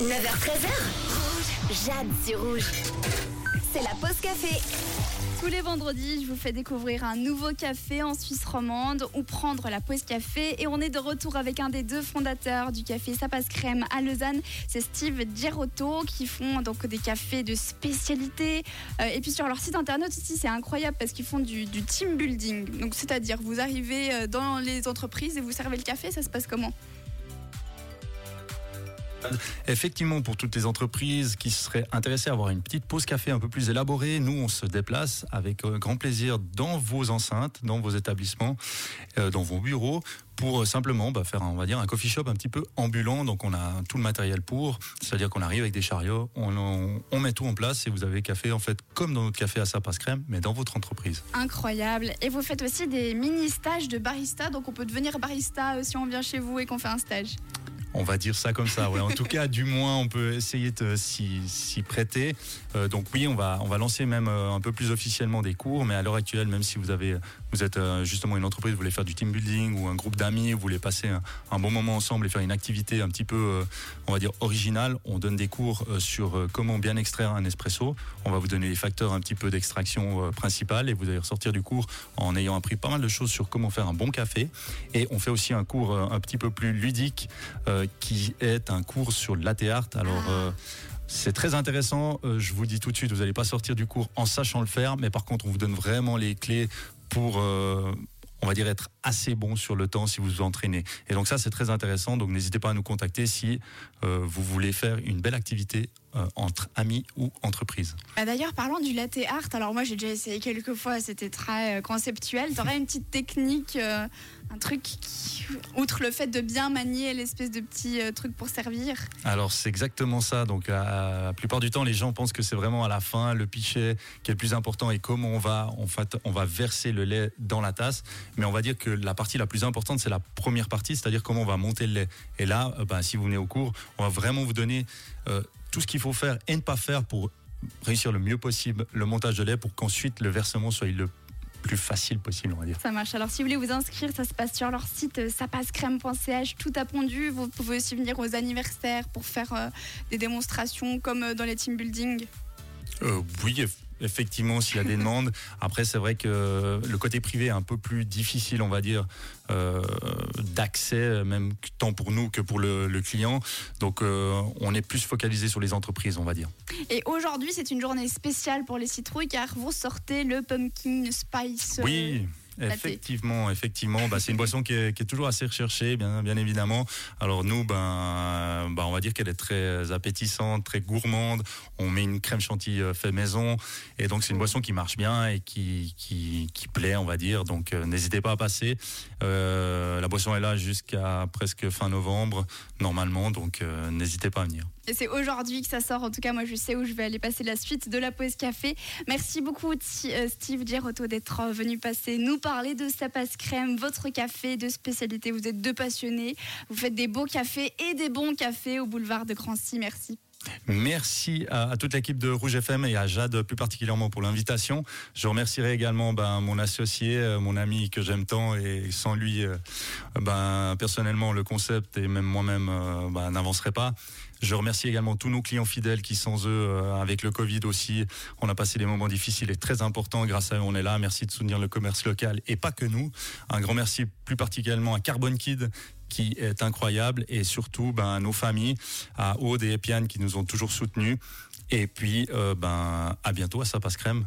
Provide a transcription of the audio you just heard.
9h13h. Jade sur rouge. C'est la pause café. Tous les vendredis, je vous fais découvrir un nouveau café en Suisse romande ou prendre la pause café. Et on est de retour avec un des deux fondateurs du café Sapas Crème à Lausanne. C'est Steve Girotto qui font donc des cafés de spécialité. Euh, et puis sur leur site internet aussi, c'est incroyable parce qu'ils font du, team building. C'est-à-dire, vous arrivez euh, dans les entreprises et vous servez le café, ça se passe comment? Effectivement, pour toutes les entreprises qui seraient intéressées à avoir une petite pause café un peu plus élaborée, nous, on se déplace avec euh, grand plaisir dans vos enceintes, dans vos établissements, euh, dans vos bureaux pour euh, simplement bah, faire, on va dire, un coffee shop un petit peu ambulant. Donc, on a tout le matériel pour. C'est-à-dire qu'on arrive avec des chariots, on, on, met tout en place et vous avez café, en fait, comme dans notre café à Sapas Crème, mais dans votre entreprise. Incroyable. Et vous faites aussi des mini-stages de barista. Donc, on peut devenir barista si on vient chez vous et qu'on fait un stage. On va dire ça comme ça. En tout cas, du moins, on peut essayer de s'y prêter. Euh, donc oui, on va on va lancer même euh, un peu plus officiellement des cours. Mais à l'heure actuelle, même si vous avez vous êtes euh, justement une entreprise, vous voulez faire du team building ou un groupe d'amis, vous voulez passer un, bon moment ensemble et faire une activité un petit peu, on va dire originale, on donne des cours sur comment bien extraire un espresso. On va vous donner les facteurs un petit peu d'extraction principale et vous allez ressortir du cours en ayant appris pas mal de choses sur comment faire un bon café. Et on fait aussi un cours un petit peu plus ludique qui est un cours sur latte art. Alors ah. c'est très intéressant. je vous dis tout de suite, vous n'allez pas sortir du cours en sachant le faire, mais par contre, on vous donne vraiment les clés pour euh, on va dire être assez bon sur le temps si vous vous entraînez. Et donc ça c'est très intéressant. Donc n'hésitez pas à nous contacter si euh, vous voulez faire une belle activité euh, entre amis ou entreprises. Bah D'ailleurs parlons du latte art. Alors moi j'ai déjà essayé quelques fois. C'était très euh, conceptuel. T'aurais une petite technique, euh, un truc qui, outre le fait de bien manier l'espèce de petit truc pour servir? Alors c'est exactement ça. Donc la plupart du temps les gens pensent que c'est vraiment à la fin le pichet qui est le plus important et comment on va en fait on va verser le lait dans la tasse. Mais on va dire que la partie la plus importante, c'est la première partie, c'est-à-dire comment on va monter le lait. Et là, euh, bah, si vous venez au cours, on va vraiment vous donner euh, tout ce qu'il faut faire et ne pas faire pour réussir le mieux possible le montage de lait pour qu'ensuite le versement soit le plus facile possible, on va dire. Ça marche. Alors, si vous voulez vous inscrire, ça se passe sur leur site euh, sapassecrème.ch, tout a pondu. Vous pouvez aussi venir aux anniversaires pour faire euh, des démonstrations comme dans les team building. Euh, oui, effectivement, s'il y a des demandes. Après, c'est vrai que le côté privé est un peu plus difficile, on va dire, euh, d'accès, même tant pour nous que pour le, le client. Donc, euh, on est plus focalisé sur les entreprises, on va dire. Et aujourd'hui, c'est une journée spéciale pour les citrouilles car vous sortez le pumpkin spice. Oui. Effectivement, effectivement, bah, c'est une boisson qui est, toujours assez recherchée, bien, évidemment. Alors nous, ben, bah, on va dire qu'elle est très appétissante, très gourmande. On met une crème chantilly fait maison, et donc c'est une boisson qui marche bien et qui, plaît, on va dire. Donc euh, n'hésitez pas à passer. Euh, la boisson est là jusqu'à presque fin novembre normalement, donc euh, n'hésitez pas à venir. C'est aujourd'hui que ça sort. En tout cas, moi, je sais où je vais aller passer la suite de la pause café. Merci beaucoup, Steve Girotto, d'être venu passer nous parler de Sapas Crème, votre café de spécialité. Vous êtes deux passionnés. Vous faites des beaux cafés et des bons cafés au boulevard de Crancy. Merci. Merci à, toute l'équipe de Rouge FM et à Jade plus particulièrement pour l'invitation. Je remercierai également ben, mon associé, euh, mon ami que j'aime tant et sans lui, euh, ben, personnellement, le concept et même moi-même euh, ben, n'avancerait pas. Je remercie également tous nos clients fidèles qui, sans eux, avec le Covid aussi, on a passé des moments difficiles et très importants. Grâce à eux, on est là. Merci de soutenir le commerce local et pas que nous. Un grand merci plus particulièrement à Carbon Kid qui est incroyable et surtout ben, nos familles, à Aude et Epiane qui nous ont toujours soutenus. Et puis, euh, ben, à bientôt à Ça Passe Crème.